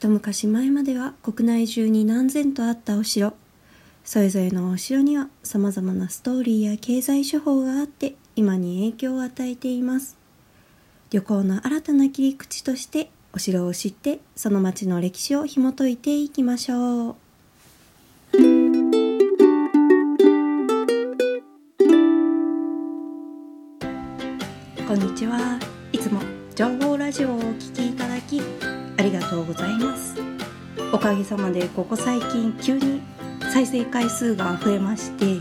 一昔前までは国内中に何千とあったお城。それぞれのお城には様々なストーリーや経済手法があって今に影響を与えています。旅行の新たな切り口としてお城を知ってその町の歴史を紐解いていきましょう。こんにちは。いつも情報ラジオをお聴きいただきありがとうございます。おかげさまでここ最近急に再生回数が増えまして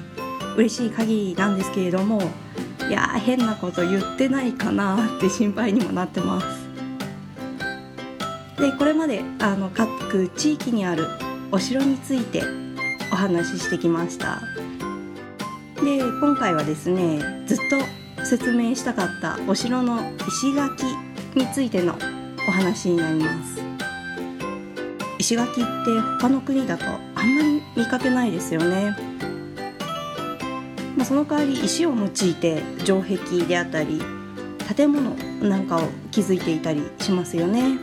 嬉しい限りなんですけれどもいや変なこと言ってないかなって心配にもなってます。でこれまであの各地域にあるお城についてお話ししてきました。で今回はですねずっと説明したかったお城の石垣についてのお話になります。石垣って他の国だとあんまり見かけないですよね、まあ、その代わり石を用いて城壁であったり建物なんかを築いていたりしますよね。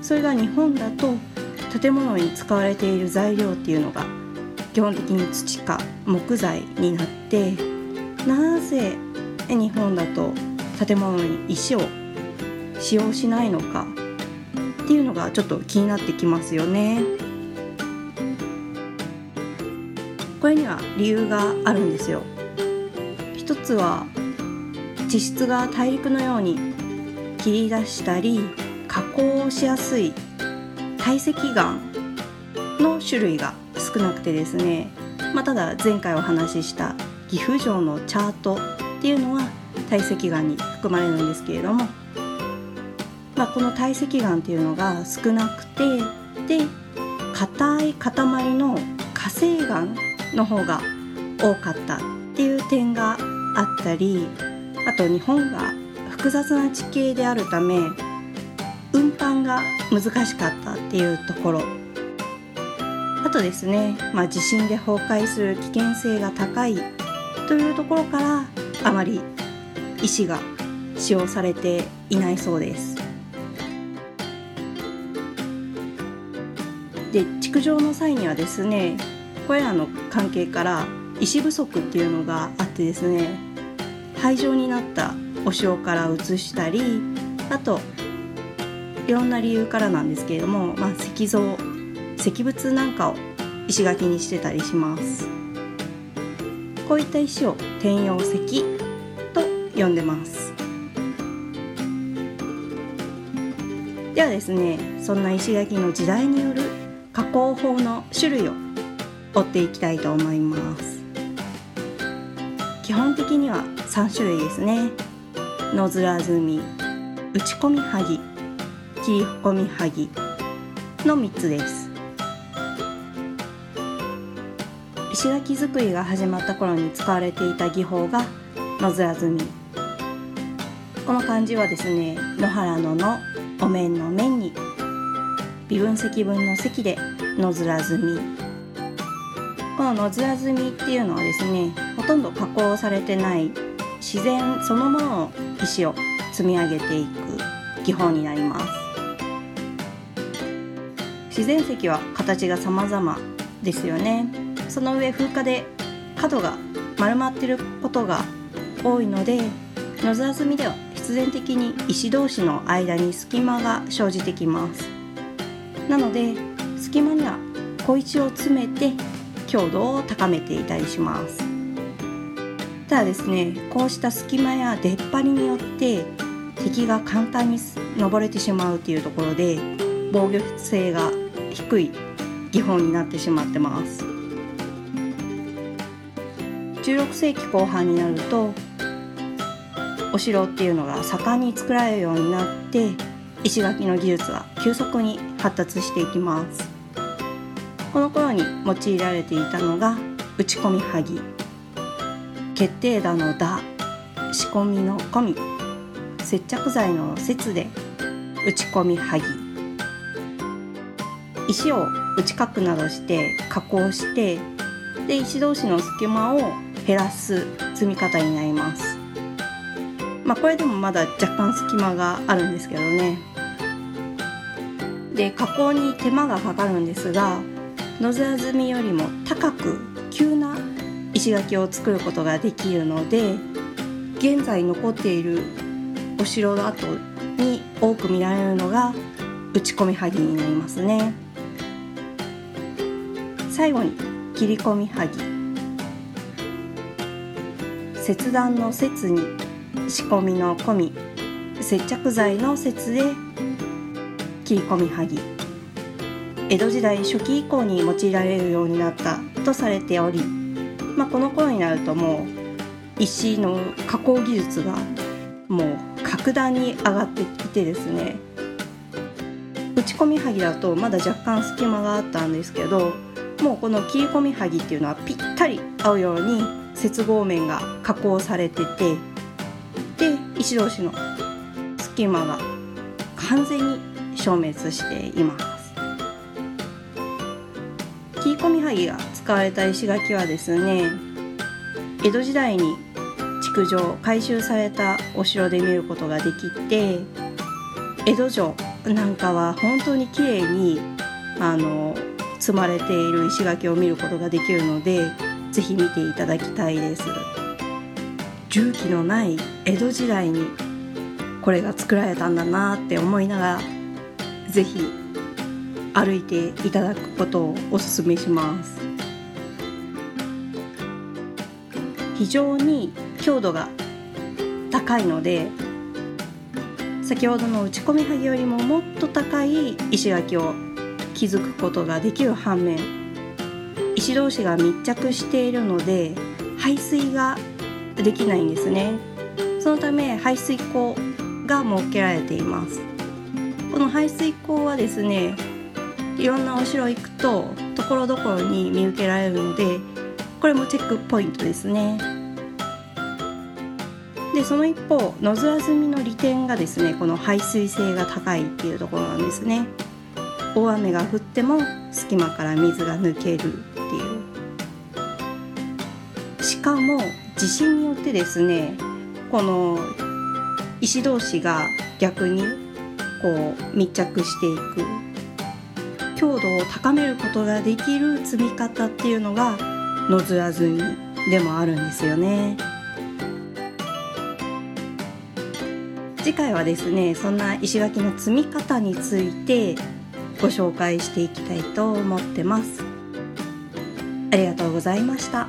それが日本だと建物に使われている材料っていうのが基本的に土か木材になってなぜ日本だと建物に石を使用しないのかっていうのがちょっと気になってきますよね。これには理由があるんですよ。一つは地質が大陸のように切り出したり加工をしやすい堆積岩の種類が少なくてですね、まあ、ただ前回お話しした岐阜城のチャートっていうのは堆積岩に含まれるんですけれども、まあ、この堆積岩っていうのが少なくてで硬い塊の火成岩の方が多かったっていう点があったりあと日本が複雑な地形であるため運搬が難しかったっていうところ。あとですね、まあ、地震で崩壊する危険性が高いというところからあまり石が使用されていないそうです。で築城の際にはですねこれらの関係から石不足っていうのがあってですね廃城になったお城から移したりあといろんな理由からなんですけれども、まあ、石像石仏なんかを石垣にしてたりします。こういった石を転用石と呼んでますではですねそんな石垣の時代による加工法の種類を追っていきたいと思います。基本的には3種類ですね。野面積み打ち込み剥切り込み剥の3つです。石垣作りが始まった頃に使われていた技法が野面積み。この漢字はですね野原ののお面の面に微分積分の積で野面積み。この野面積みっていうのはですねほとんど加工されてない自然そのものの石を積み上げていく技法になります。自然石は形が様々ですよね。その上風化で角が丸まってることが多いので野沢積みでは必然的に石同士の間に隙間が生じてきます。なので隙間には小石を詰めて強度を高めていたりします。ただですねこうした隙間や出っ張りによって敵が簡単に登れてしまうというところで防御性が低い技法になってしまってます。16世紀後半になるとお城っていうのが盛んに作られるようになって石垣の技術は急速に発達していきます。この頃に用いられていたのが打ち込み剥決定打の打仕込みの込み。接着剤の節で打ち込み剥石を打ち角などして加工してで石同士の隙間を減らす積み方になります。まあ、これでもまだ若干隙間があるんですけどね。で加工に手間がかかるんですが野面積みよりも高く急な石垣を作ることができるので現在残っているお城の跡に多く見られるのが打ち込みはぎになりますね最後に切り込みはぎ切断の切に仕込みの込み接着剤の切で切り込みはぎ。江戸時代初期以降に用いられるようになったとされており、まあ、この頃になるともう石の加工技術がもう格段に上がってきてですね。打ち込みはぎだとまだ若干隙間があったんですけどもうこの切り込みはぎっていうのはぴったり合うように接合面が加工されてて石同士の隙間が完全に消滅しています。切り込みはぎが使われた石垣はですね江戸時代に築城改修されたお城で見ることができて江戸城なんかは本当に綺麗にあの積まれている石垣を見ることができるのでぜひ見ていただきたいです。重機のない江戸時代にこれが作られたんだなって思いながらぜひ歩いていただくことをおすすめします。非常に強度が高いので先ほどの打ち込みはぎよりももっと高い石垣を築くことができる反面石同士が密着しているので排水ができないんですね。そのため排水溝が設けられています。この排水溝はですねいろんなお城行くとところどころに見受けられるのでこれもチェックポイントですね。でその一方野面積みの利点がですねこの排水性が高いっていうところなんですね。大雨が降っても隙間から水が抜ける。しかも地震によってですねこの石同士が逆にこう密着していく。強度を高めることができる積み方っていうのが野面積みでもあるんですよね。次回はですねそんな石垣の積み方についてご紹介していきたいと思ってます。ありがとうございました。